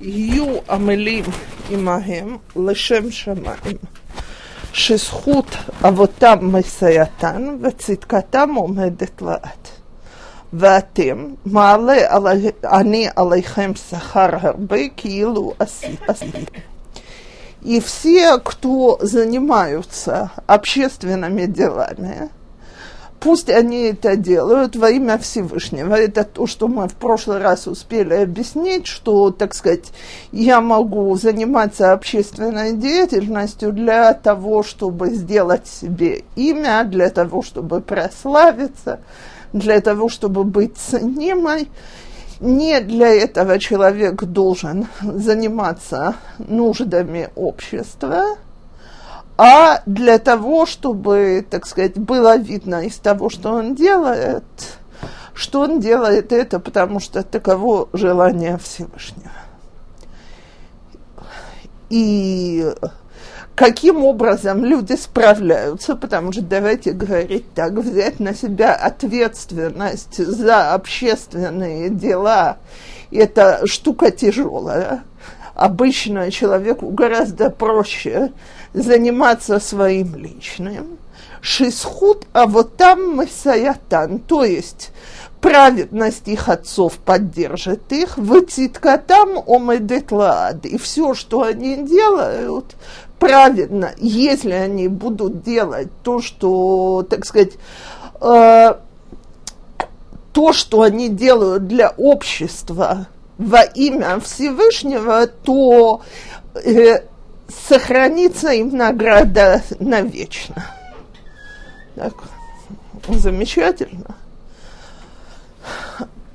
יהיו עמלים עמהם לשם שמיים, שזכות אבותם מסייעתן וצדקתם עומדת לאט. ואתם, מעלה עלי, אני עליכם שכר הרבה, כאילו עשיתם. И все, кто занимаются общественными делами, Пусть они это делают во имя Всевышнего. Это то, что мы в прошлый раз успели объяснить, что, так сказать, я могу заниматься общественной деятельностью для того, чтобы сделать себе имя, для того, чтобы прославиться, для того, чтобы быть ценимой. Не для этого человек должен заниматься нуждами общества, а для того, чтобы, так сказать, было видно из того, что он делает, что он делает это, потому что таково желание Всевышнего. И каким образом люди справляются, потому что давайте говорить так, взять на себя ответственность за общественные дела, это штука тяжелая. Обычно человеку гораздо проще заниматься своим личным. Шисхут, а вот там Масаятан, то есть праведность их отцов поддержит их, вытитка там омедет лаад. И все, что они делают, праведно, если они будут делать то, что, так сказать, э, то, что они делают для общества во имя Всевышнего, то э, сохранится им награда навечно. Так, замечательно.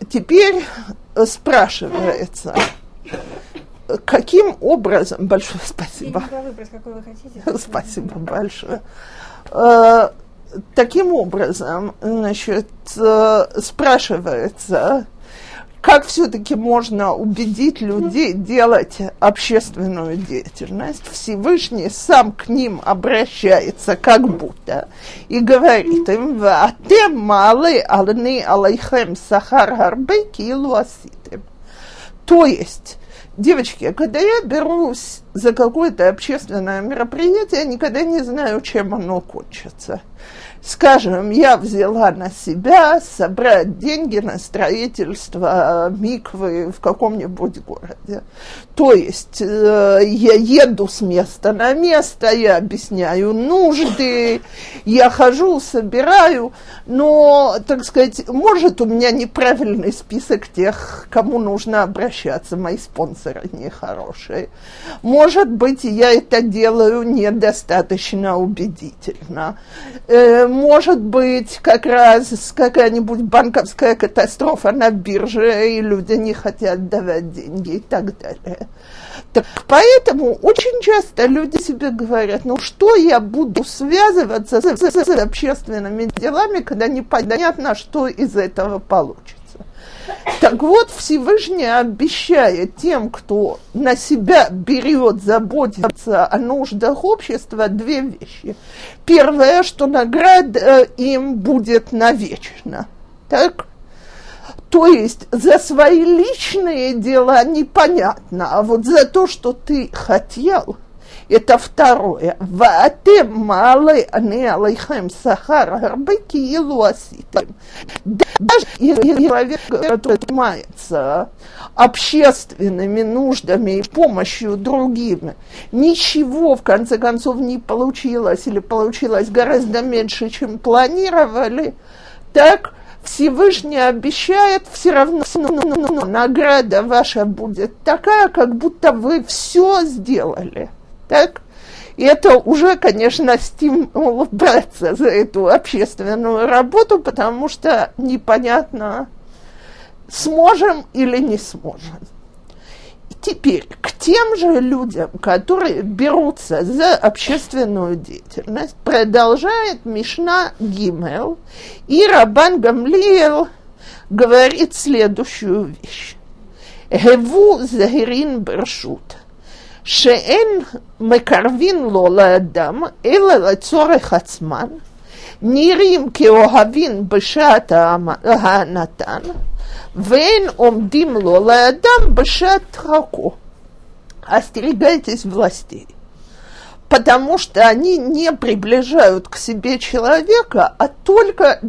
Теперь спрашивается, каким образом... Большое спасибо. Выбрать, какой вы хотите. Спасибо большое. Э, таким образом, значит, э, спрашивается, как все-таки можно убедить людей делать общественную деятельность? Всевышний сам к ним обращается как будто и говорит им, «Ватем малы алны алейхем сахар гарбе килу аситем». То есть, девочки, когда я берусь за какое-то общественное мероприятие, я никогда не знаю, чем оно кончится – Скажем, я взяла на себя собрать деньги на строительство миквы в каком-нибудь городе. То есть э, я еду с места на место, я объясняю нужды, я хожу, собираю, но, так сказать, может у меня неправильный список тех, кому нужно обращаться, мои спонсоры нехорошие. Может быть, я это делаю недостаточно убедительно. Может быть, как раз какая-нибудь банковская катастрофа на бирже, и люди не хотят давать деньги и так далее. Так поэтому очень часто люди себе говорят, ну что я буду связываться с, с, с общественными делами, когда непонятно, что из этого получится. Так вот, Всевышний обещает тем, кто на себя берет заботиться о нуждах общества, две вещи. Первое, что награда им будет навечно. Так? То есть за свои личные дела непонятно, а вот за то, что ты хотел, это второе. Ваатем малы ане алейхем сахар гарбы киилу аситем. Даже человек, который занимается общественными нуждами и помощью другим, ничего в конце концов не получилось или получилось гораздо меньше, чем планировали, так Всевышний обещает, все равно награда ваша будет такая, как будто вы все сделали. Так? И это уже, конечно, стимул браться за эту общественную работу, потому что непонятно, сможем или не сможем. Теперь к тем же людям, которые берутся за общественную деятельность, продолжает Мишна Гимел, и Рабан Гамлиел говорит следующую вещь. Геву захирин бершут. שאין מקרבין לו לאדם אלא לצורך עצמן, נראים כאוהבים בשעת הנתן, ואין עומדים לו לאדם בשעת רקו. остерегайтесь властей, потому что они не приближают к себе человека, а только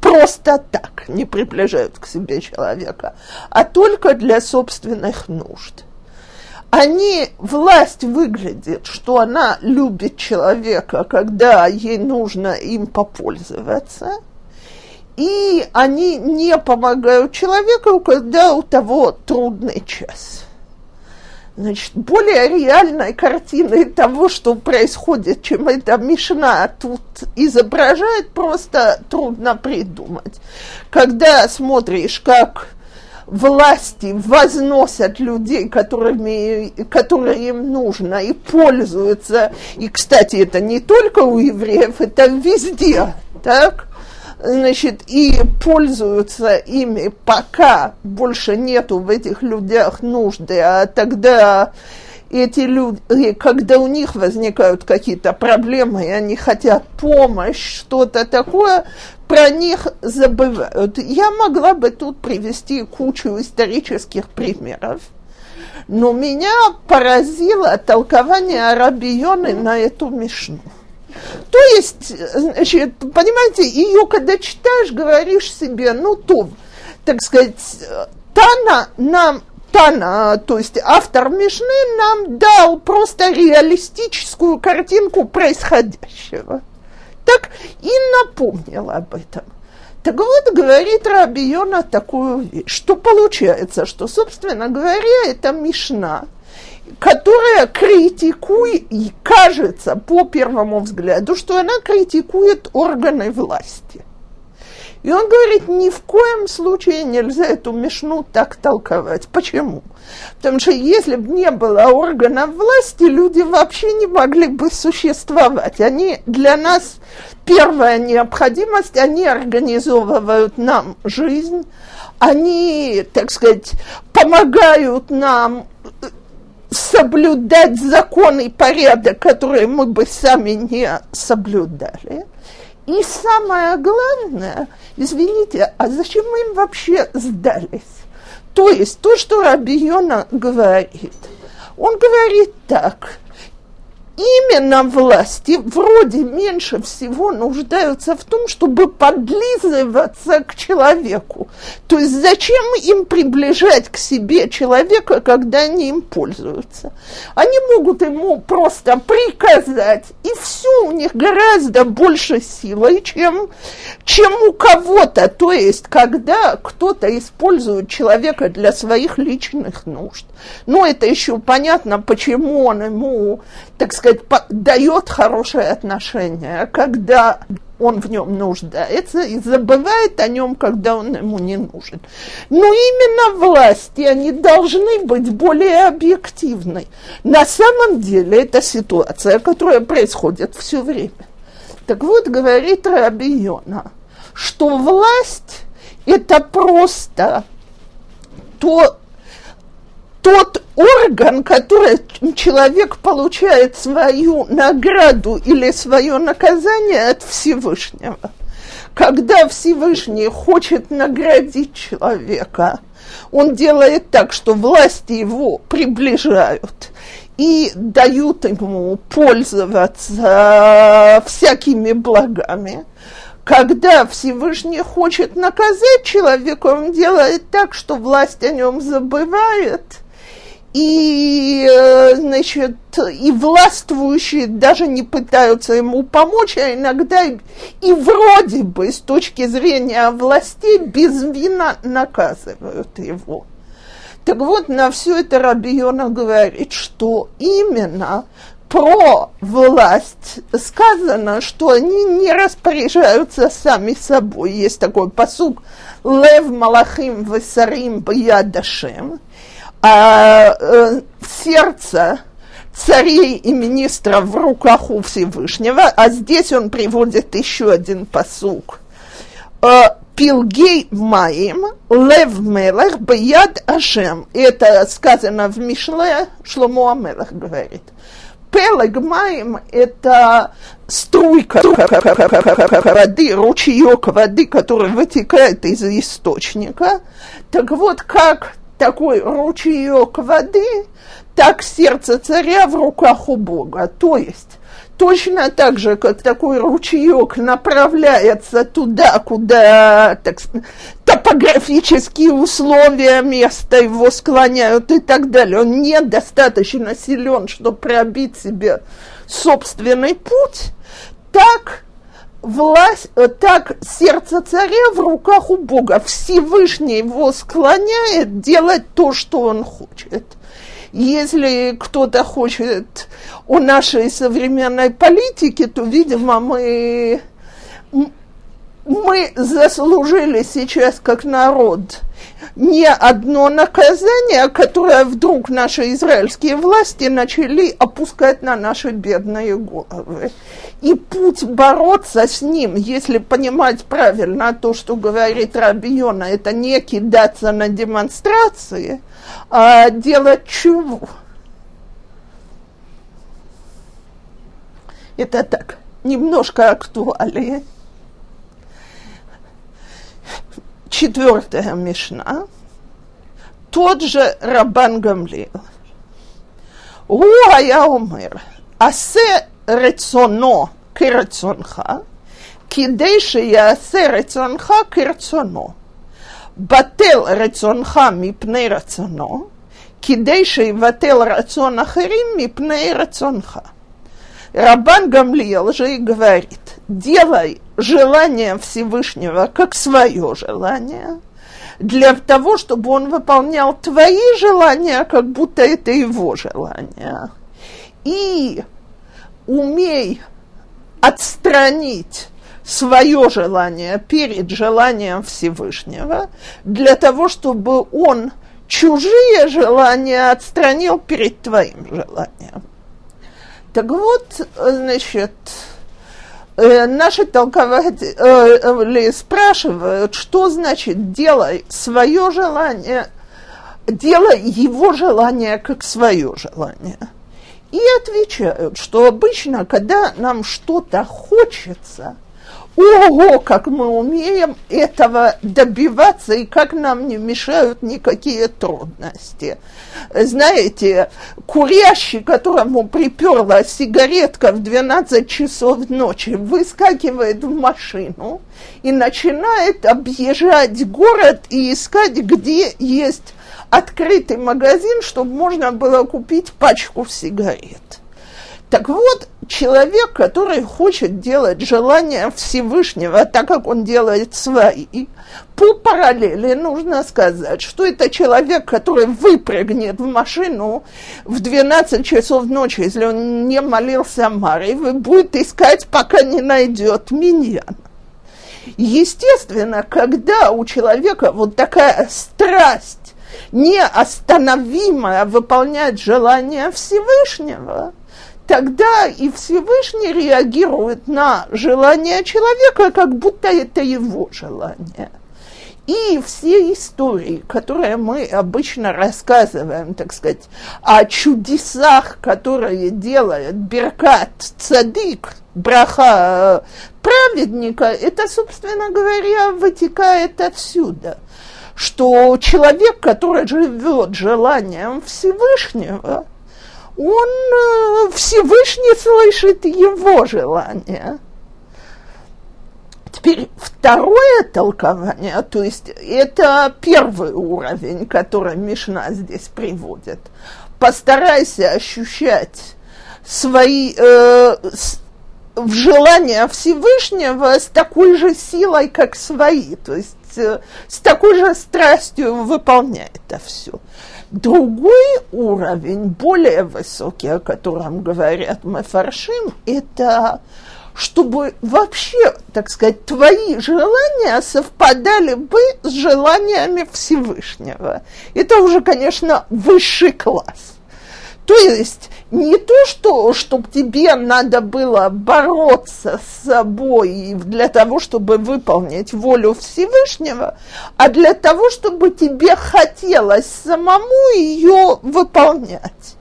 просто так не приближают к себе человека, а только для собственных нужд. Они, власть выглядит, что она любит человека, когда ей нужно им попользоваться, и они не помогают человеку, когда у того трудный час. Значит, более реальной картины того, что происходит, чем эта Мишна тут изображает, просто трудно придумать. Когда смотришь, как власти возносят людей, которыми, которые им нужно, и пользуются. И, кстати, это не только у евреев, это везде, так? значит, и пользуются ими, пока больше нету в этих людях нужды, а тогда эти люди, когда у них возникают какие-то проблемы, и они хотят помощь, что-то такое, про них забывают. Я могла бы тут привести кучу исторических примеров, но меня поразило толкование Арабионы на эту мишну. То есть, значит, понимаете, ее когда читаешь, говоришь себе, ну то, так сказать, Тана нам Тана, то есть автор Мишны, нам дал просто реалистическую картинку происходящего. Так и напомнил об этом. Так вот, говорит Рабиона такую вещь, что получается, что, собственно говоря, это Мишна – которая критикует, и кажется по первому взгляду, что она критикует органы власти. И он говорит, ни в коем случае нельзя эту мешну так толковать. Почему? Потому что если бы не было органов власти, люди вообще не могли бы существовать. Они для нас первая необходимость, они организовывают нам жизнь, они, так сказать, помогают нам соблюдать закон и порядок, которые мы бы сами не соблюдали. И самое главное, извините, а зачем мы им вообще сдались? То есть то, что Рабиона говорит, он говорит так, именно власти вроде меньше всего нуждаются в том, чтобы подлизываться к человеку. То есть зачем им приближать к себе человека, когда они им пользуются? Они могут ему просто приказать, и все, у них гораздо больше силы, чем, чем у кого-то. То есть, когда кто-то использует человека для своих личных нужд. Ну, это еще понятно, почему он ему, так сказать, дает хорошее отношение, когда он в нем нуждается и забывает о нем, когда он ему не нужен. Но именно власти, они должны быть более объективны. На самом деле это ситуация, которая происходит все время. Так вот, говорит Раби Йона, что власть – это просто то, тот орган, который человек получает свою награду или свое наказание от Всевышнего. Когда Всевышний хочет наградить человека, он делает так, что власти его приближают и дают ему пользоваться всякими благами. Когда Всевышний хочет наказать человека, он делает так, что власть о нем забывает – и, э, значит, и властвующие даже не пытаются ему помочь, а иногда и вроде бы с точки зрения властей безвинно наказывают его. Так вот, на все это Рабиона говорит, что именно про власть сказано, что они не распоряжаются сами собой. Есть такой посуд «Лев Малахим Весарим Баядашем», а э, сердце царей и министров в руках у Всевышнего, а здесь он приводит еще один посук. Э, Пилгей Маим, Лев Мелех, Баяд Ашем. Это сказано в Мишле, Шломо Амелех говорит. Пелег Маим – это струйка воды, ручеек воды, который вытекает из источника. Так вот, как такой ручеек воды, так сердце царя в руках у Бога. То есть точно так же, как такой ручеек направляется туда, куда так, топографические условия места его склоняют и так далее. Он недостаточно силен, чтобы пробить себе собственный путь, так власть, э, так сердце царя в руках у Бога. Всевышний его склоняет делать то, что он хочет. Если кто-то хочет о нашей современной политике, то, видимо, мы, мы заслужили сейчас как народ не одно наказание, которое вдруг наши израильские власти начали опускать на наши бедные головы. И путь бороться с ним, если понимать правильно то, что говорит Рабиона, это не кидаться на демонстрации, а делать чего? Это так, немножко актуальнее. четвертая Мишна, тот же Рабан Гамлиил. Гуа я умер. Асе рецоно кирцонха, кидейши я се рецонха кирцоно. Бател рецонха мипней рецоно, кидейши вател рацон ахарим мипней рецонха. Рабан Гамлиел же и говорит, делай желание Всевышнего как свое желание, для того, чтобы он выполнял твои желания, как будто это его желание. И умей отстранить свое желание перед желанием Всевышнего, для того, чтобы он чужие желания отстранил перед твоим желанием. Так вот, значит, э, наши толкователи э, спрашивают, что значит делай свое желание, делай его желание как свое желание. И отвечают, что обычно, когда нам что-то хочется, Ого, как мы умеем этого добиваться и как нам не мешают никакие трудности. Знаете, курящий, которому приперла сигаретка в 12 часов ночи, выскакивает в машину и начинает объезжать город и искать, где есть открытый магазин, чтобы можно было купить пачку сигарет. Так вот, человек, который хочет делать желания Всевышнего, так как он делает свои, по параллели нужно сказать, что это человек, который выпрыгнет в машину в 12 часов ночи, если он не молился Маре, и будет искать, пока не найдет меня. Естественно, когда у человека вот такая страсть неостановимая выполнять желания Всевышнего – тогда и Всевышний реагирует на желание человека, как будто это его желание. И все истории, которые мы обычно рассказываем, так сказать, о чудесах, которые делает Беркат Цадик, браха праведника, это, собственно говоря, вытекает отсюда, что человек, который живет желанием Всевышнего, он э, Всевышний слышит его желание. Теперь второе толкование, то есть это первый уровень, который Мишна здесь приводит. Постарайся ощущать свои э, с, желания Всевышнего с такой же силой, как свои, то есть с такой же страстью выполняй это все. Другой уровень, более высокий, о котором говорят мы фаршим, это чтобы вообще, так сказать, твои желания совпадали бы с желаниями Всевышнего. Это уже, конечно, высший класс. То есть не то, что, чтобы тебе надо было бороться с собой для того, чтобы выполнить волю Всевышнего, а для того, чтобы тебе хотелось самому ее выполнять.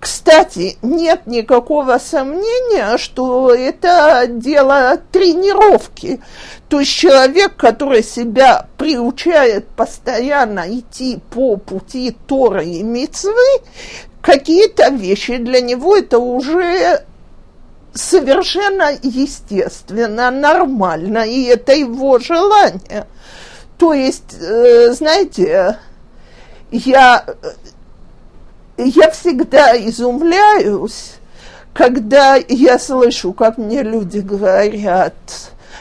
Кстати, нет никакого сомнения, что это дело тренировки. То есть человек, который себя приучает постоянно идти по пути Торы и Мицвы, какие-то вещи для него это уже совершенно естественно, нормально, и это его желание. То есть, э, знаете, я, я всегда изумляюсь, когда я слышу, как мне люди говорят,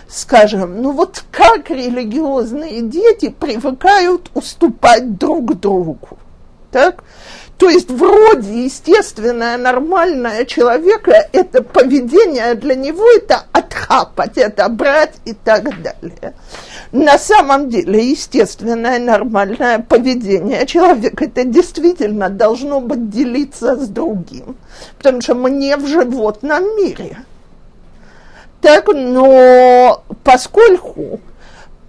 скажем, ну вот как религиозные дети привыкают уступать друг другу, так? То есть вроде естественное, нормальное человека, это поведение для него это отхапать, это брать и так далее. На самом деле естественное, нормальное поведение человека это действительно должно быть делиться с другим, потому что мы не в животном мире. Так, но поскольку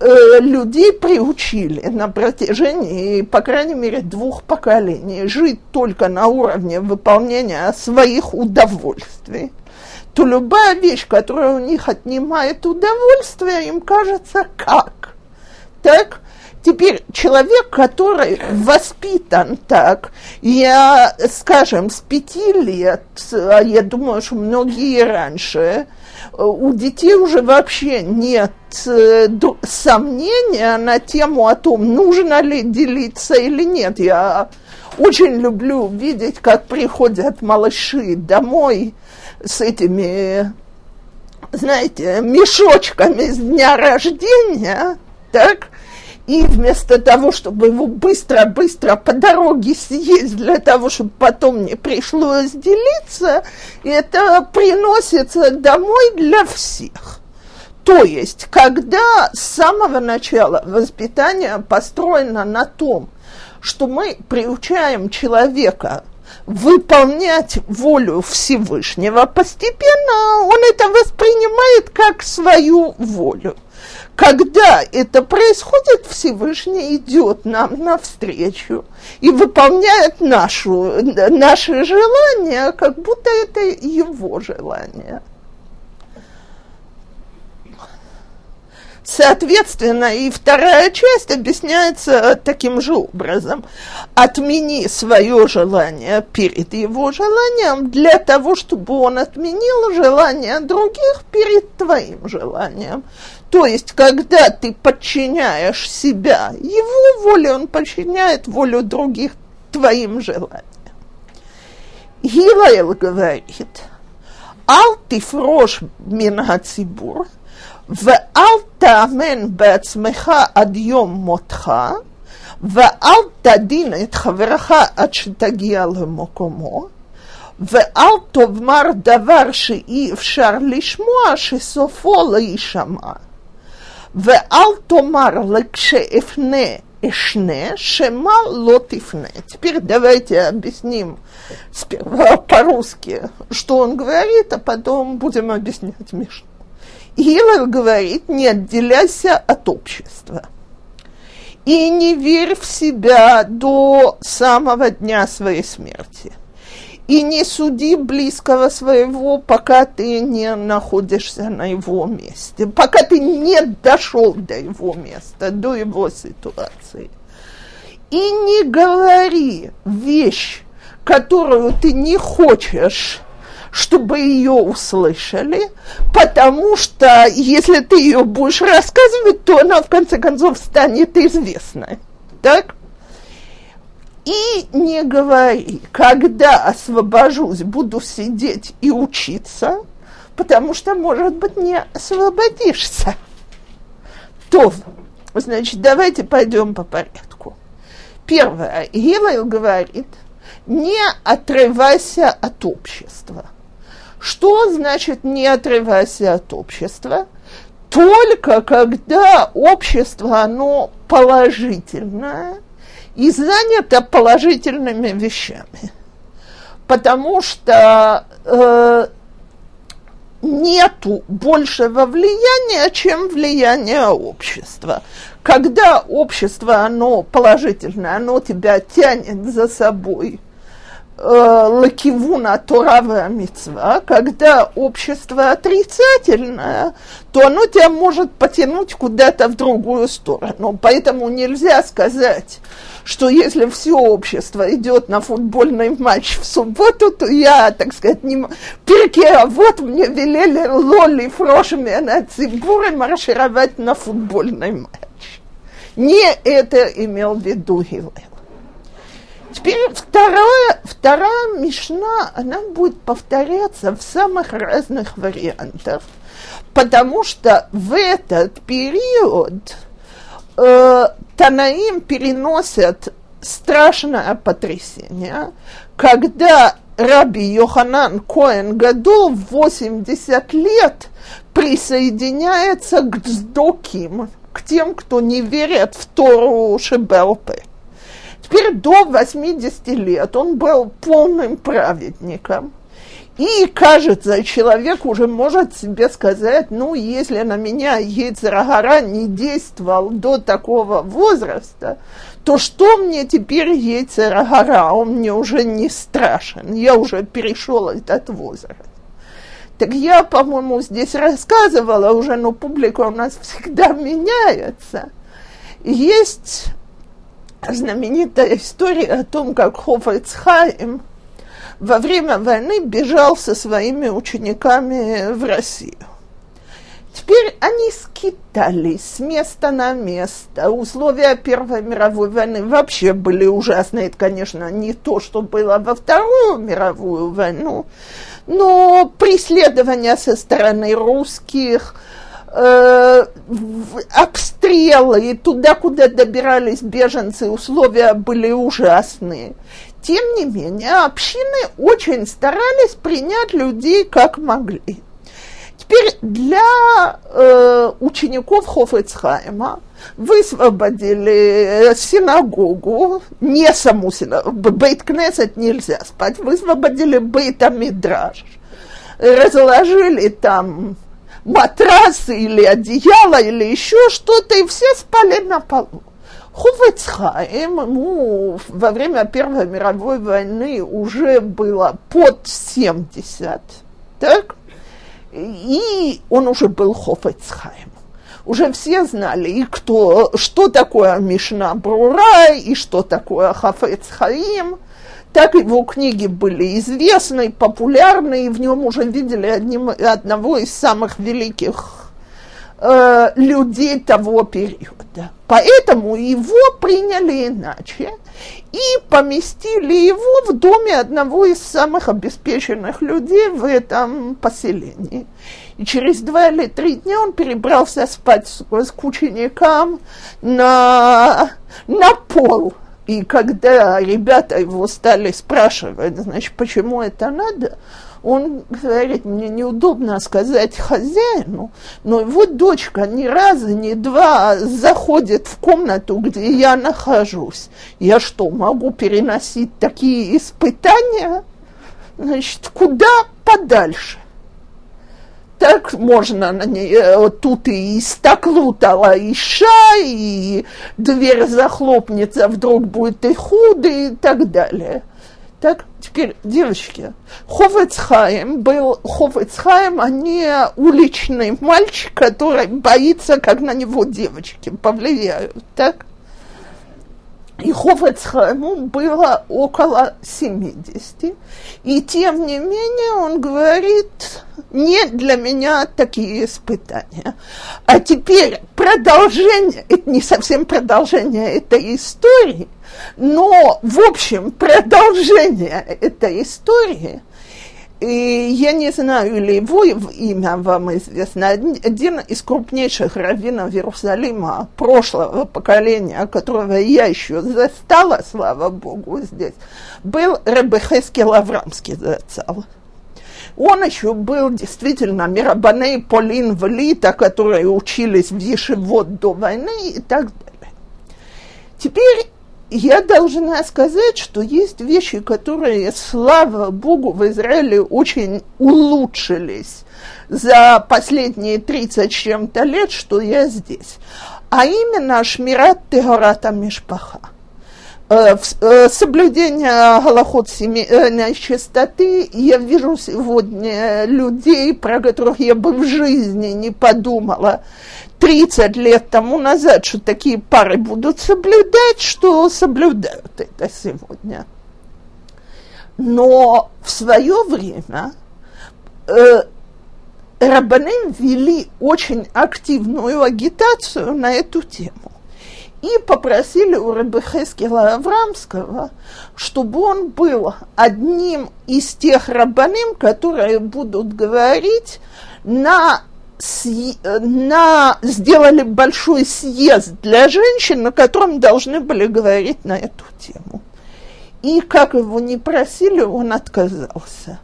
э, людей приучили на протяжении, по крайней мере, двух поколений жить только на уровне выполнения своих удовольствий, то любая вещь, которая у них отнимает удовольствие, им кажется как. Так? Теперь человек, который воспитан так, я, скажем, с пяти лет, а я думаю, что многие раньше, у детей уже вообще нет э, сомнения на тему о том, нужно ли делиться или нет. Я очень люблю видеть, как приходят малыши домой с этими, знаете, мешочками с дня рождения, так, и вместо того, чтобы его быстро-быстро по дороге съесть для того, чтобы потом не пришлось делиться, это приносится домой для всех. То есть, когда с самого начала воспитание построено на том, что мы приучаем человека выполнять волю Всевышнего, постепенно он это воспринимает как свою волю. Когда это происходит, Всевышний идет нам навстречу и выполняет нашу, наши желания, как будто это его желание. Соответственно, и вторая часть объясняется таким же образом. Отмени свое желание перед его желанием для того, чтобы он отменил желание других перед твоим желанием. То есть, когда ты подчиняешь себя его воле, он подчиняет волю других твоим желаниям. Гилаэл говорит, «Ал тифрош мин хацибур, ואל תאמן בעצמך עד יום מותך, ואל תדין את חברך עד שתגיע למקומו, ואל תאמר דבר שאי אפשר לשמוע שסופו להישמע. ואל תאמר לכשאפנה эшне, шема лотифне. Теперь давайте объясним сперва по-русски, что он говорит, а потом будем объяснять Мишну. Гилар говорит, не отделяйся от общества. И не верь в себя до самого дня своей смерти и не суди близкого своего, пока ты не находишься на его месте, пока ты не дошел до его места, до его ситуации. И не говори вещь, которую ты не хочешь, чтобы ее услышали, потому что если ты ее будешь рассказывать, то она в конце концов станет известной. Так? И не говори, когда освобожусь, буду сидеть и учиться, потому что, может быть, не освободишься. То, значит, давайте пойдем по порядку. Первое. Гилайл говорит, не отрывайся от общества. Что значит не отрывайся от общества? Только когда общество, оно положительное – и занято положительными вещами. Потому что э, нету большего влияния, чем влияние общества. Когда общество, оно положительное, оно тебя тянет за собой лакивуна Турава Мицва, когда общество отрицательное, то оно тебя может потянуть куда-то в другую сторону. Поэтому нельзя сказать, что если все общество идет на футбольный матч в субботу, то я, так сказать, не... Перке, а вот мне велели лоли фрошами на цибуры маршировать на футбольный матч. Не это имел в виду Гилел. Теперь вторая, вторая мишна, она будет повторяться в самых разных вариантах, потому что в этот период э, Танаим переносят страшное потрясение, когда Раби Йоханан Коэн Гадол в 80 лет присоединяется к Дздоким, к тем, кто не верит в Тору Шебелпе. Теперь до 80 лет он был полным праведником. И, кажется, человек уже может себе сказать, ну, если на меня Ецарагара не действовал до такого возраста, то что мне теперь Ецарагара? Он мне уже не страшен, я уже перешел этот возраст. Так я, по-моему, здесь рассказывала уже, но публика у нас всегда меняется. Есть знаменитая история о том, как Хофицхайм во время войны бежал со своими учениками в Россию. Теперь они скитались с места на место. Условия Первой мировой войны вообще были ужасные. Это, конечно, не то, что было во Вторую мировую войну, но преследования со стороны русских – э, обстрелы, и туда, куда добирались беженцы, условия были ужасные. Тем не менее, общины очень старались принять людей как могли. Теперь для э, учеников Хофицхайма высвободили синагогу, не саму синагогу, Бейт-Кнесет нельзя спать, высвободили Бейт-Амидраж, разложили там матрасы или одеяло или еще что-то, и все спали на полу. Хувецхайм, ему во время Первой мировой войны уже было под 70, так? И он уже был Хофецхайм. Уже все знали, и кто, что такое Мишна Брура, и что такое Хафецхаим – так его книги были известны, популярны, и в нем уже видели одним, одного из самых великих э, людей того периода. Поэтому его приняли иначе и поместили его в доме одного из самых обеспеченных людей в этом поселении. И через два или три дня он перебрался спать с, с учеником на, на пол – и когда ребята его стали спрашивать, значит, почему это надо, он говорит, мне неудобно сказать хозяину, но его дочка ни разу, ни два заходит в комнату, где я нахожусь. Я что, могу переносить такие испытания? Значит, куда подальше? Так можно на ней, э, тут и стаклутала иша, и дверь захлопнется, вдруг будет и худо, и так далее. Так, теперь, девочки, Хофецхайм был, Хофецхайм, а не уличный мальчик, который боится, как на него девочки повлияют, так? И Хофецхайму было около 70. И тем не менее он говорит, не для меня такие испытания. А теперь продолжение, это не совсем продолжение этой истории, но в общем продолжение этой истории – и я не знаю, или его имя вам известно, один из крупнейших раввинов Иерусалима прошлого поколения, которого я еще застала, слава Богу, здесь, был Ребехеский Лаврамский зацал. Он еще был действительно Мирабаней Полин Влита, которые учились в Ешевод до войны и так далее. Теперь я должна сказать, что есть вещи, которые, слава Богу, в Израиле очень улучшились за последние 30 с чем-то лет, что я здесь. А именно Шмират Тегората Мишпаха. Э, э, соблюдение голоход семейной чистоты, я вижу сегодня людей, про которых я бы в жизни не подумала 30 лет тому назад, что такие пары будут соблюдать, что соблюдают это сегодня. Но в свое время э, Рабаны вели очень активную агитацию на эту тему и попросили у Рабихескила Аврамского, чтобы он был одним из тех рабаним, которые будут говорить на на, сделали большой съезд для женщин, на котором должны были говорить на эту тему. И как его не просили, он отказался.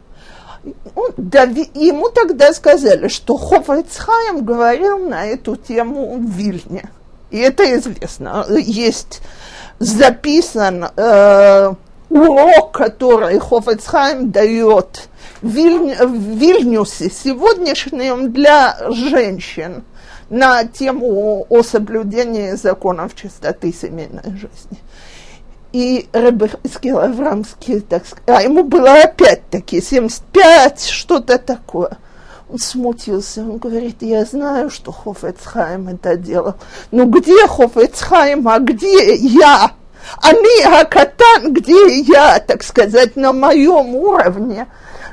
Он, да, ему тогда сказали, что Хофайцхайм говорил на эту тему в Вильне. И это известно. Есть записан э, урок, который Хофецхайм дает Виль, в Вильнюсе сегодняшнем для женщин на тему о соблюдении законов чистоты семейной жизни. И Реберский Аврамский, так сказать, а ему было опять-таки 75, что-то такое – он смутился, он говорит, я знаю, что Хофецхайм это делал. Ну где Хофецхайм, а где я? Они, а Катан, где я, так сказать, на моем уровне?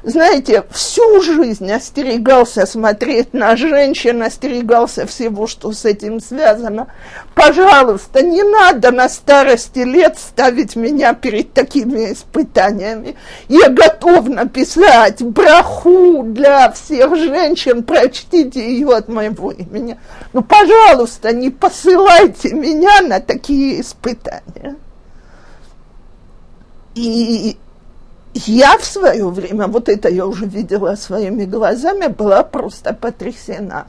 Знаете, всю жизнь остерегался смотреть на женщин, остерегался всего, что с этим связано. Пожалуйста, не надо на старости лет ставить меня перед такими испытаниями. Я готов написать браху для всех женщин, прочтите ее от моего имени. Ну, пожалуйста, не посылайте меня на такие испытания. И я в свое время, вот это я уже видела своими глазами, была просто потрясена.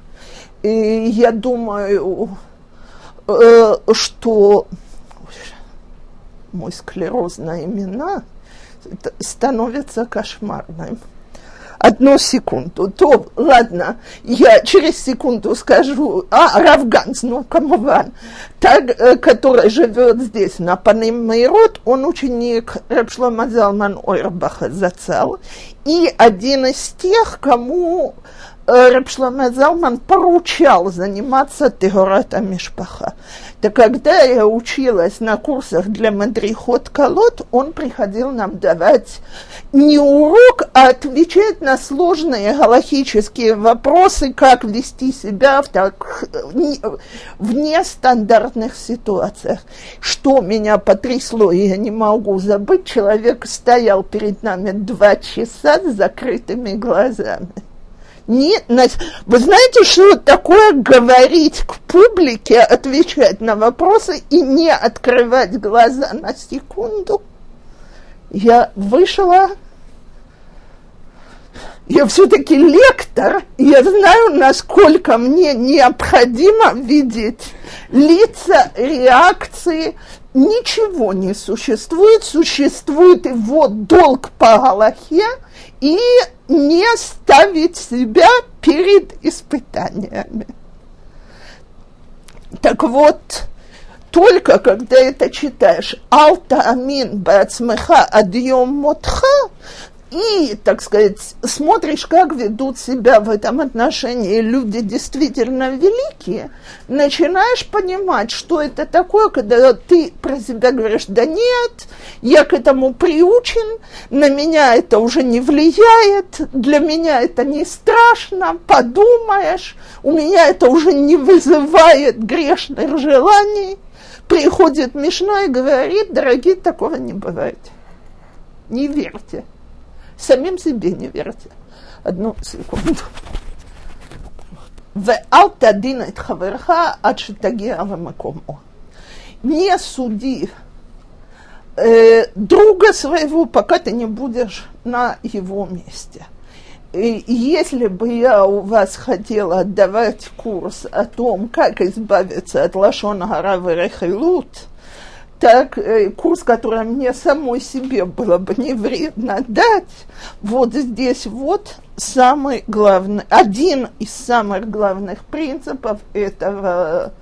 И я думаю, э, что мой склероз на имена становится кошмарным одну секунду. То, ладно, я через секунду скажу, а, Равганс, ну, камован, так, э, который живет здесь, на Паним Мейрот, он ученик Рабшлама Залман Ойрбаха Зацал, и один из тех, кому Рабшламе Залман поручал заниматься Тегората Мишпаха. Так когда я училась на курсах для Мадрихот Колот, он приходил нам давать не урок, а отвечать на сложные галахические вопросы, как вести себя в, так, в нестандартных ситуациях. Что меня потрясло, я не могу забыть, человек стоял перед нами два часа с закрытыми глазами не, вы знаете, что такое говорить к публике, отвечать на вопросы и не открывать глаза на секунду? Я вышла, я все-таки лектор, я знаю, насколько мне необходимо видеть лица, реакции. Ничего не существует, существует его долг по Галахе – и не ставить себя перед испытаниями. Так вот, только когда это читаешь «Алта амин бацмеха адьем мотха», и, так сказать, смотришь, как ведут себя в этом отношении люди действительно великие, начинаешь понимать, что это такое, когда ты про себя говоришь, да нет, я к этому приучен, на меня это уже не влияет, для меня это не страшно, подумаешь, у меня это уже не вызывает грешных желаний. Приходит Мишна и говорит, дорогие, такого не бывает. Не верьте. Самим себе не верьте. Одну секунду. ואל תדין את חברך עד שתגיע למקומו. Не суди э, друга своего, пока ты не будешь на его месте. И если бы я у вас хотела давать курс о том, как избавиться от лошона Гаравы Рехилут, так э, курс, который мне самой себе было бы не вредно дать, вот здесь вот самый главный, один из самых главных принципов этого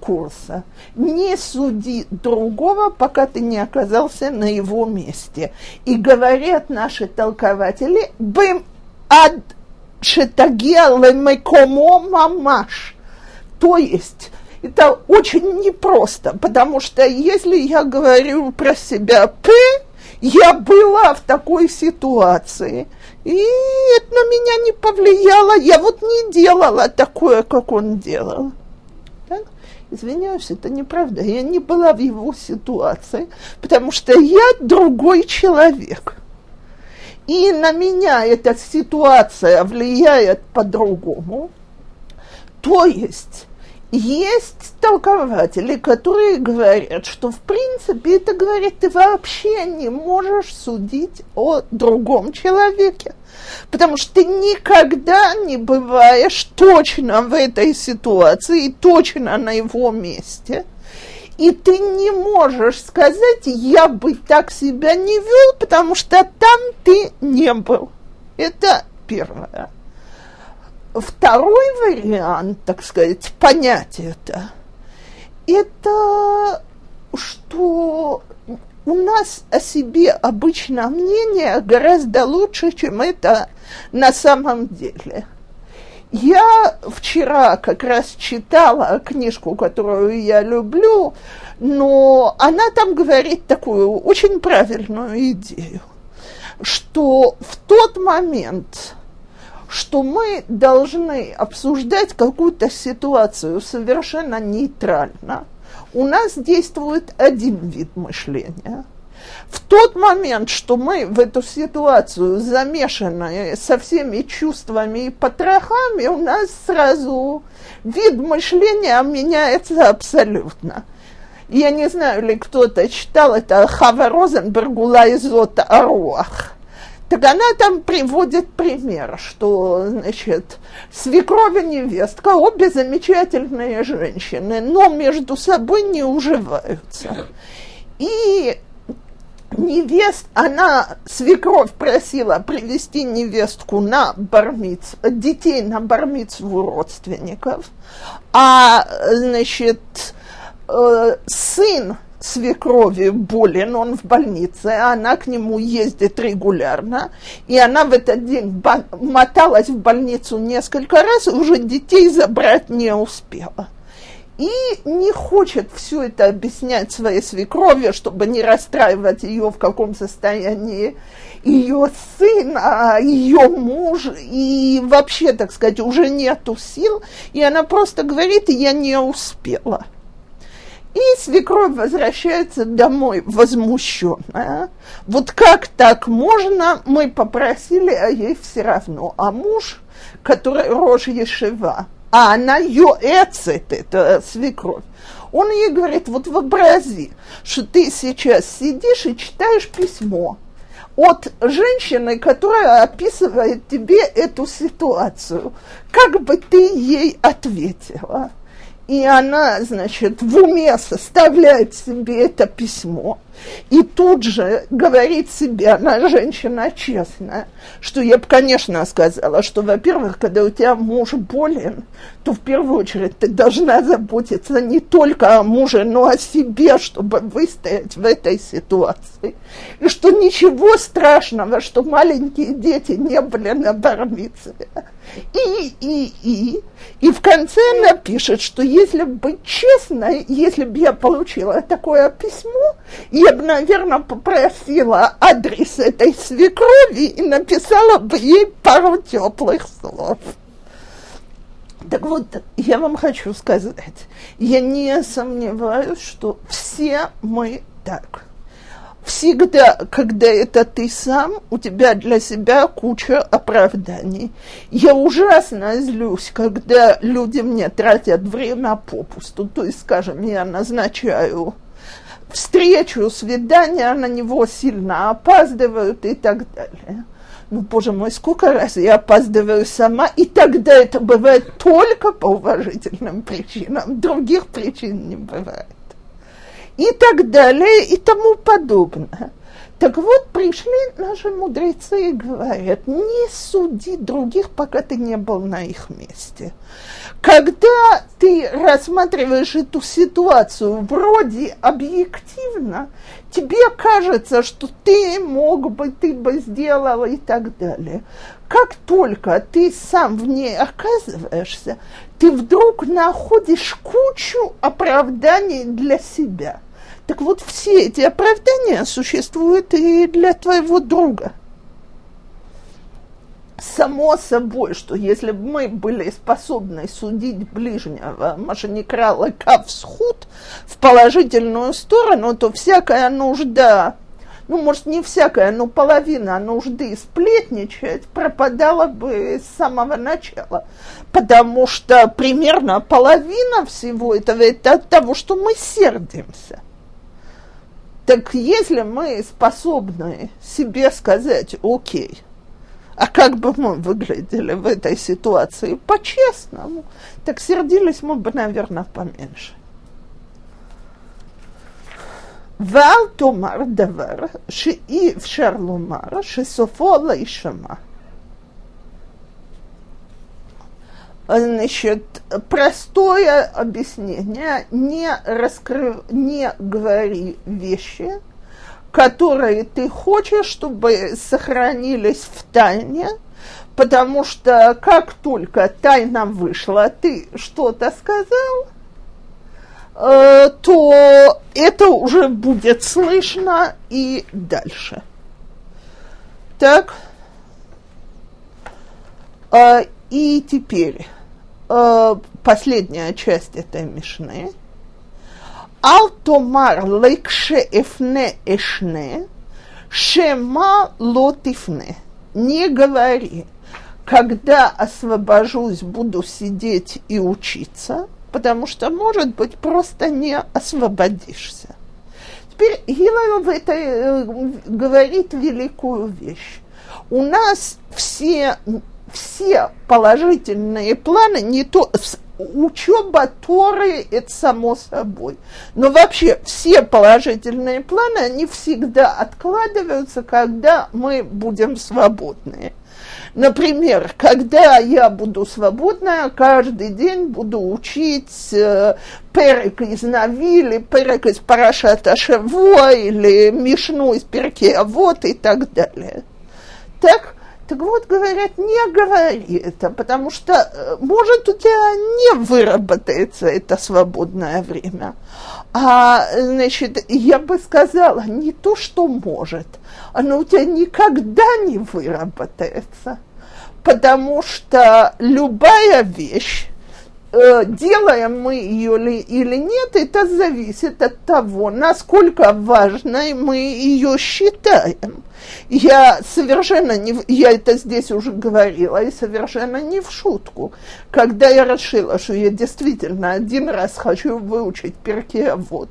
курса. Не суди другого, пока ты не оказался на его месте. И говорят наши толкователи, бым ад лемекомо мамаш. То есть, это очень непросто, потому что если я говорю про себя «п», я была в такой ситуации, и это на меня не повлияло, я вот не делала такое, как он делал. Так? Извиняюсь, это неправда, я не была в его ситуации, потому что я другой человек. И на меня эта ситуация влияет по-другому. То есть есть толкователи, которые говорят, что в принципе это говорит, ты вообще не можешь судить о другом человеке, потому что ты никогда не бываешь точно в этой ситуации, точно на его месте, и ты не можешь сказать, я бы так себя не вел, потому что там ты не был. Это первое. Второй вариант, так сказать, понять это, это что у нас о себе обычно мнение гораздо лучше, чем это на самом деле. Я вчера как раз читала книжку, которую я люблю, но она там говорит такую очень правильную идею, что в тот момент, что мы должны обсуждать какую-то ситуацию совершенно нейтрально. У нас действует один вид мышления. В тот момент, что мы в эту ситуацию замешаны со всеми чувствами и потрохами, у нас сразу вид мышления меняется абсолютно. Я не знаю, ли кто-то читал это Хава Розенберг Улайзот Аруах. Так она там приводит пример, что, значит, свекровь и невестка, обе замечательные женщины, но между собой не уживаются. И невест, она, свекровь просила привести невестку на бармиц, детей на бармицву родственников, а, значит, э, сын свекрови болен, он в больнице, а она к нему ездит регулярно, и она в этот день моталась в больницу несколько раз, и уже детей забрать не успела. И не хочет все это объяснять своей свекрови, чтобы не расстраивать ее, в каком состоянии ее сын, а ее муж, и вообще, так сказать, уже нету сил, и она просто говорит, я не успела. И свекровь возвращается домой возмущенная. Вот как так можно? Мы попросили, а ей все равно. А муж, который рожь Ешева, а она йоэцет, это свекровь, он ей говорит, вот вообрази, что ты сейчас сидишь и читаешь письмо от женщины, которая описывает тебе эту ситуацию. Как бы ты ей ответила? И она, значит, в уме составляет себе это письмо, и тут же говорит себе, она женщина честная, что я бы, конечно, сказала, что, во-первых, когда у тебя муж болен, то в первую очередь ты должна заботиться не только о муже, но о себе, чтобы выстоять в этой ситуации. И что ничего страшного, что маленькие дети не были на бармице. И, и, и. И в конце напишет, что если быть честной, если бы я получила такое письмо, я бы, наверное, попросила адрес этой свекрови и написала бы ей пару теплых слов. Так вот, я вам хочу сказать, я не сомневаюсь, что все мы так. Всегда, когда это ты сам, у тебя для себя куча оправданий. Я ужасно злюсь, когда люди мне тратят время попусту. То есть, скажем, я назначаю встречу, свидание, на него сильно опаздывают и так далее. Ну, боже мой, сколько раз я опаздываю сама, и тогда это бывает только по уважительным причинам, других причин не бывает. И так далее, и тому подобное. Так вот, пришли наши мудрецы и говорят, не суди других, пока ты не был на их месте. Когда ты рассматриваешь эту ситуацию вроде объективно, тебе кажется, что ты мог бы, ты бы сделал и так далее. Как только ты сам в ней оказываешься, ты вдруг находишь кучу оправданий для себя – так вот, все эти оправдания существуют и для твоего друга. Само собой, что если бы мы были способны судить ближнего Машаникра Лакавсхуд в положительную сторону, то всякая нужда, ну, может, не всякая, но половина нужды сплетничать пропадала бы с самого начала. Потому что примерно половина всего этого это от того, что мы сердимся. Так если мы способны себе сказать, окей, а как бы мы выглядели в этой ситуации по-честному, так сердились мы бы, наверное, поменьше. ואל תאמר דבר שאי אפשר לומר שסופו לא Значит, простое объяснение, не, раскрыв, не говори вещи, которые ты хочешь, чтобы сохранились в тайне, потому что как только тайна вышла, ты что-то сказал, э, то это уже будет слышно и дальше. Так. Э, и теперь э, последняя часть этой мишны. Алтомар лекше эфне эшне, шема лотифне. Не говори, когда освобожусь, буду сидеть и учиться, потому что, может быть, просто не освободишься. Теперь Гилел в этой э, говорит великую вещь. У нас все все положительные планы, не то учеба Торы, это само собой. Но вообще все положительные планы, они всегда откладываются, когда мы будем свободны. Например, когда я буду свободна, каждый день буду учить э, перек из Нави, или перек из Парашата Шево, или Мишну из Перкея, вот и так далее. Так, так вот, говорят, не говори это, потому что, э, может, у тебя не выработается это свободное время. А, значит, я бы сказала, не то, что может, оно у тебя никогда не выработается. Потому что любая вещь, э, делаем мы ее ли, или нет, это зависит от того, насколько важной мы ее считаем. Я совершенно не, я это здесь уже говорила, и совершенно не в шутку. Когда я решила, что я действительно один раз хочу выучить перке вот.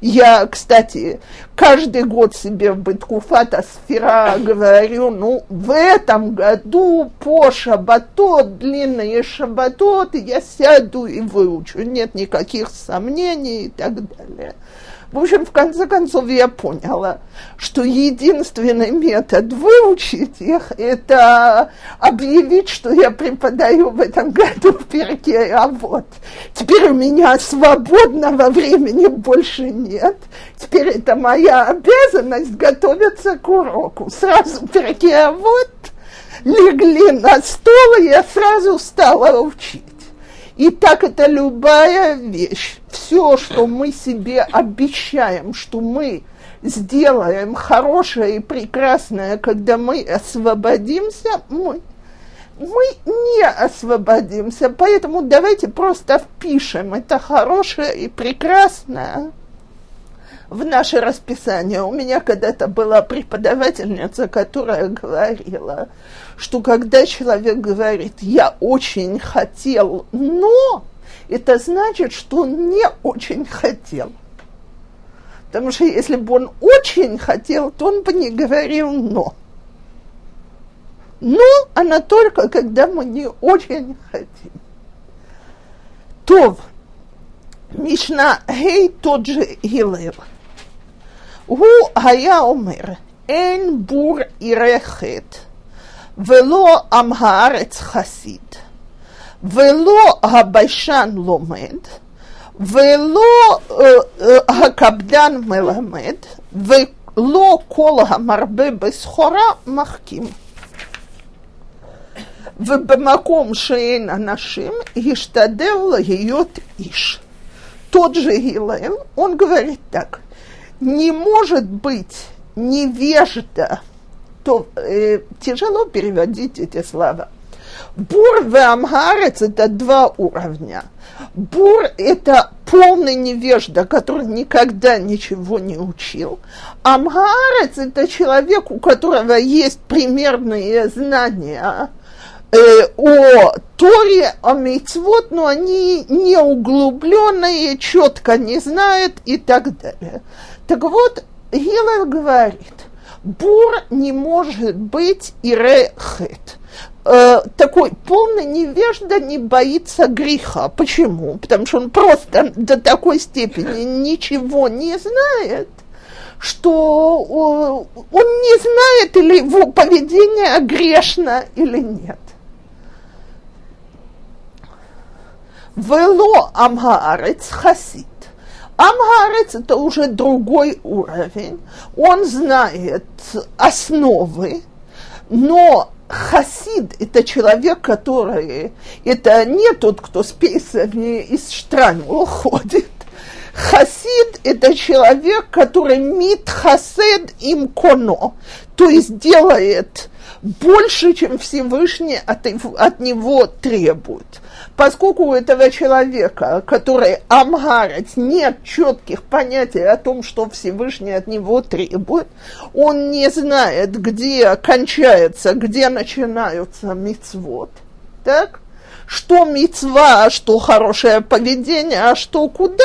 Я, кстати, каждый год себе в Быткуфата сфера говорю, ну, в этом году по шабатот, длинные шабатот, я сяду и выучу. Нет никаких сомнений и так далее. В общем, в конце концов, я поняла, что единственный метод выучить их – это объявить, что я преподаю в этом году в перке, а вот теперь у меня свободного времени больше нет. Теперь это моя обязанность готовиться к уроку. Сразу перке, а вот легли на стол, и я сразу стала учить. И так это любая вещь. Все, что мы себе обещаем, что мы сделаем хорошее и прекрасное, когда мы освободимся, мы, мы не освободимся. Поэтому давайте просто впишем это хорошее и прекрасное в наше расписание. У меня когда-то была преподавательница, которая говорила, что когда человек говорит «я очень хотел, но», это значит, что он не очень хотел. Потому что если бы он очень хотел, то он бы не говорил «но». Но она только, когда мы не очень хотим. То, Мишна Гей тот же Гилел. הוא היה אומר, אין בור ירחת, ולא עם הארץ חסיד, ולא הביישן לומד, ולא uh, uh, הקפדן מלמד, ולא כל המרבה בסחורה מחכים. ובמקום שאין אנשים, השתדל להיות איש. Тот же Гилел, он говорит так, не может быть невежда, то э, тяжело переводить эти слова. Бур в Амгарец – это два уровня. Бур – это полный невежда, который никогда ничего не учил. Амгарец – это человек, у которого есть примерные знания э, о Торе, о Митцвот, но они не углубленные, четко не знают и так далее. Так вот, Гилел говорит, бур не может быть ирехет. Э, такой полный невежда не боится греха. Почему? Потому что он просто до такой степени ничего не знает, что э, он не знает, или его поведение грешно или нет. Вело Амхаарец Хасид. Амхаарец это уже другой уровень. Он знает основы, но Хасид – это человек, который… Это не тот, кто с песнями из Штрань уходит. Хасид – это человек, который мит хасед им коно, то есть делает больше, чем Всевышний от, от него требует. Поскольку у этого человека, который амгарец, нет четких понятий о том, что Всевышний от него требует, он не знает, где кончается, где начинаются мицвод, так? Что мецва, а что хорошее поведение, а что куда,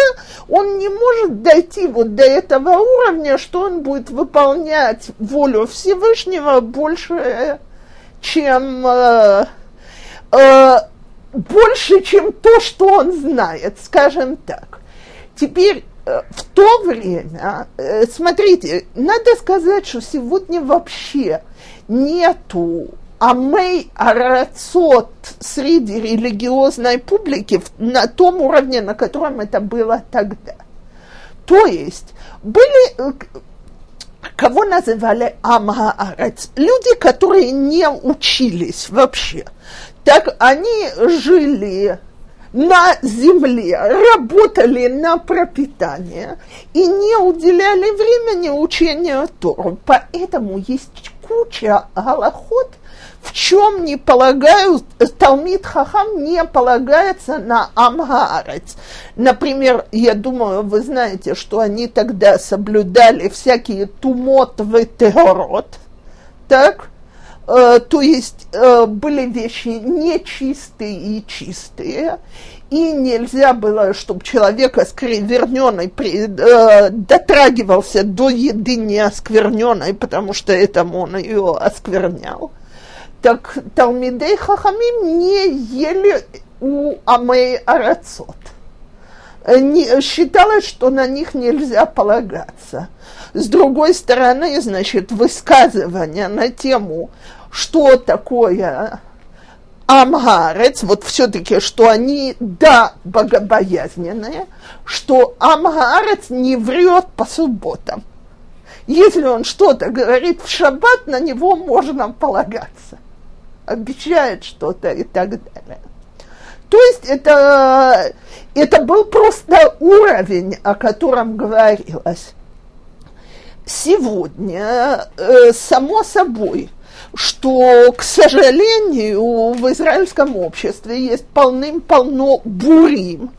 он не может дойти вот до этого уровня, что он будет выполнять волю Всевышнего больше, чем э, э, больше, чем то, что он знает, скажем так. Теперь э, в то время, э, смотрите, надо сказать, что сегодня вообще нету амей арацот среди религиозной публики на том уровне, на котором это было тогда. То есть были, э, кого называли амаарец, люди, которые не учились вообще. Так они жили на земле, работали на пропитание и не уделяли времени учению Тору. Поэтому есть куча галахот – в чем не полагаю, Талмит Хахам не полагается на Амгаарец. Например, я думаю, вы знаете, что они тогда соблюдали всякие тумот в Теорот, так? Э, то есть э, были вещи нечистые и чистые, и нельзя было, чтобы человек оскверненный при, э, дотрагивался до еды не оскверненной, потому что этому он ее осквернял так Талмидей Хахамим не ели у Амей Арацот. Не, считалось, что на них нельзя полагаться. С другой стороны, значит, высказывания на тему, что такое Амгарец, вот все-таки, что они, да, богобоязненные, что Амгарец не врет по субботам. Если он что-то говорит в шаббат, на него можно полагаться обещает что-то и так далее. То есть это, это был просто уровень, о котором говорилось. Сегодня, э, само собой, что, к сожалению, в израильском обществе есть полным-полно бурим,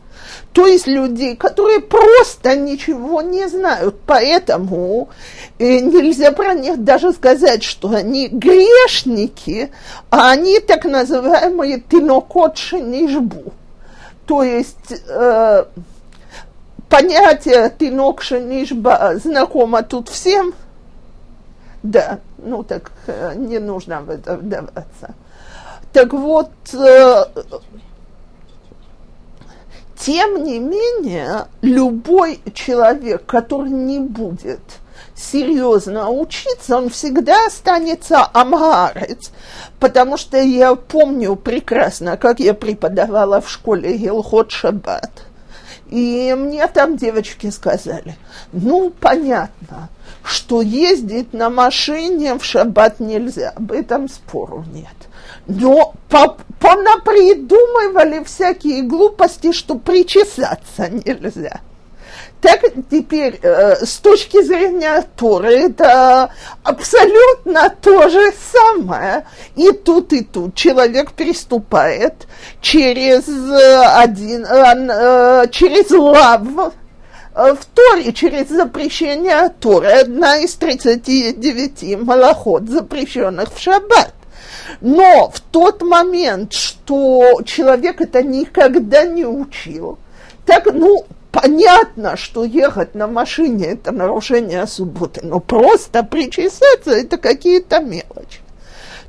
то есть людей, которые просто ничего не знают. Поэтому э, нельзя про них даже сказать, что они грешники, а они так называемые тинокот шенишбу. То есть э, понятие тинок шенишба знакомо тут всем. Да, ну так э, не нужно в это вдаваться. Так вот, э, тем не менее, любой человек, который не будет серьезно учиться, он всегда останется амгарец, потому что я помню прекрасно, как я преподавала в школе Гилхот Шаббат. И мне там девочки сказали, ну, понятно, что ездить на машине в шаббат нельзя, об этом спору нет. Но понапридумывали всякие глупости, что причесаться нельзя. Так теперь, э, с точки зрения Торы, это абсолютно то же самое. И тут, и тут человек переступает через э, один, э, э, через лав э, в Торе, через запрещение Торы. Одна из 39 малоход, запрещенных в шаббат. Но в тот момент, что человек это никогда не учил, так, ну, понятно, что ехать на машине – это нарушение субботы, но просто причесаться – это какие-то мелочи.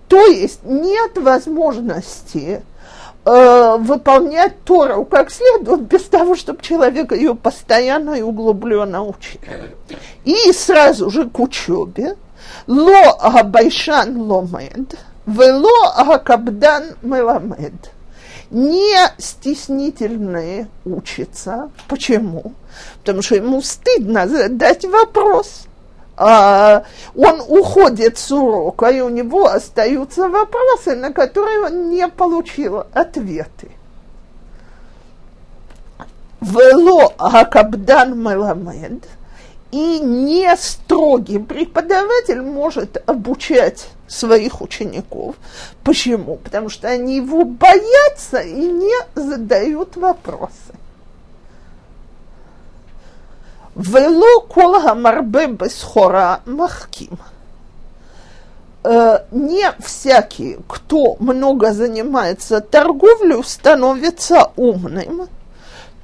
То есть нет возможности э, выполнять Тору как следует, без того, чтобы человек ее постоянно и углубленно учил. И сразу же к учебе. Ло агабайшан ломед, вело агакабдан меламед не стеснительные учатся. Почему? Потому что ему стыдно задать вопрос. А, он уходит с урока, и у него остаются вопросы, на которые он не получил ответы. Вело Акабдан Меламед – и не строгий преподаватель может обучать своих учеников. Почему? Потому что они его боятся и не задают вопросы. Вело кол гамарбе бесхора махким. Э, не всякий, кто много занимается торговлей, становится умным –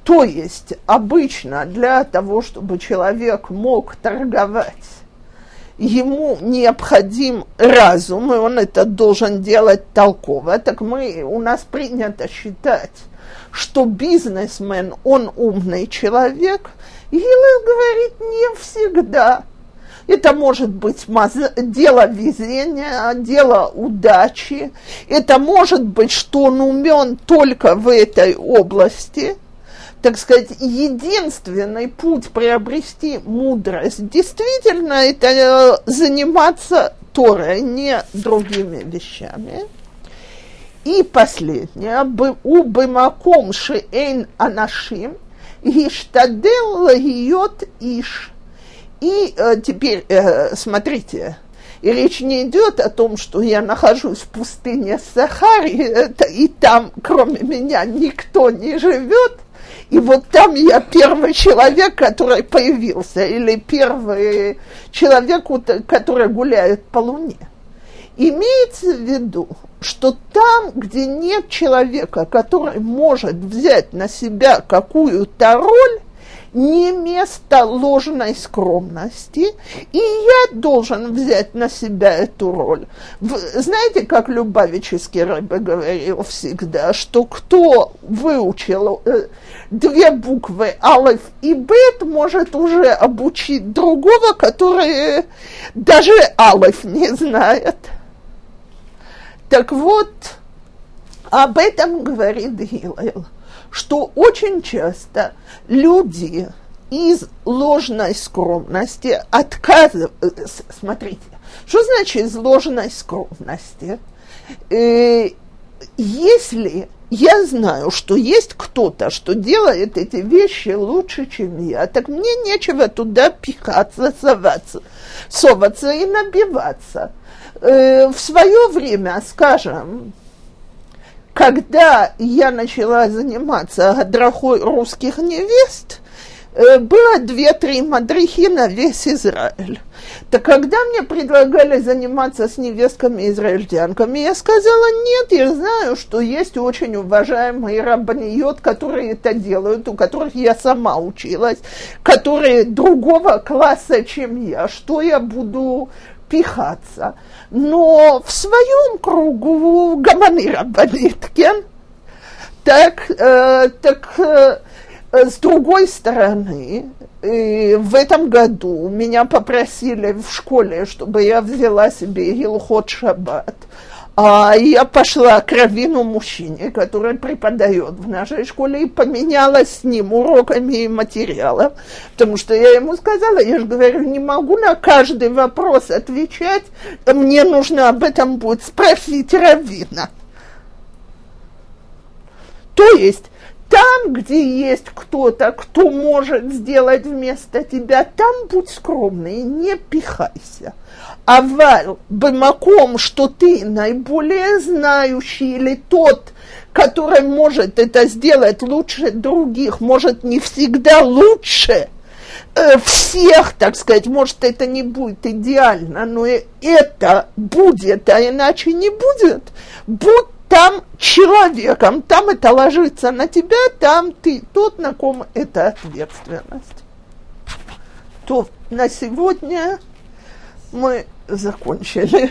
то есть обычно для того, чтобы человек мог торговать, ему необходим разум, и он это должен делать толково. Так мы, у нас принято считать, что бизнесмен, он умный человек. Гилел говорит, не всегда. Это может быть дело везения, дело удачи. Это может быть, что он умен только в этой области – так сказать, единственный путь приобрести мудрость, действительно, это э, заниматься Торой, не другими вещами. И последнее, у бымаком шеэйн анашим, гиштадел лагиот иш. И э, теперь, э, смотрите, и речь не идет о том, что я нахожусь в пустыне Сахари, и там, кроме меня, никто не живет, и вот там я первый человек, который появился, или первый человек, который гуляет по Луне. Имеется в виду, что там, где нет человека, который может взять на себя какую-то роль, не место ложной скромности, и я должен взять на себя эту роль. Знаете, как Любавический рыба говорил всегда, что кто выучил э, две буквы Алиф и Бет, может уже обучить другого, который даже Алиф не знает. Так вот, об этом говорит Гилел что очень часто люди из ложной скромности отказываются. Смотрите, что значит из ложной скромности? Э, если я знаю, что есть кто-то, что делает эти вещи лучше, чем я, так мне нечего туда пихаться, соваться, соваться и набиваться. Э, в свое время, скажем, когда я начала заниматься адрахой русских невест, э, было две-три мадрихи на весь Израиль. Так когда мне предлагали заниматься с невестками израильтянками, я сказала, нет, я знаю, что есть очень уважаемые рабаниот, которые это делают, у которых я сама училась, которые другого класса, чем я. Что я буду пихаться? но в своем кругу гаманы рабанит? Так, э, так э, Э, с другой стороны, в этом году меня попросили в школе, чтобы я взяла себе Илхот Шаббат. А я пошла к раввину мужчине, который преподает в нашей школе, и поменялась с ним уроками и материалом, потому что я ему сказала, я же говорю, не могу на каждый вопрос отвечать, мне нужно об этом будет спросить раввина. То есть там, где есть кто-то, кто может сделать вместо тебя, там будь скромный, не пихайся. А в бымаком, что ты наиболее знающий или тот, который может это сделать лучше других, может не всегда лучше э, всех, так сказать, может это не будет идеально, но это будет, а иначе не будет. Будь там человеком, там это ложится на тебя, там ты тот, на ком это ответственность. То на сегодня мы закончили.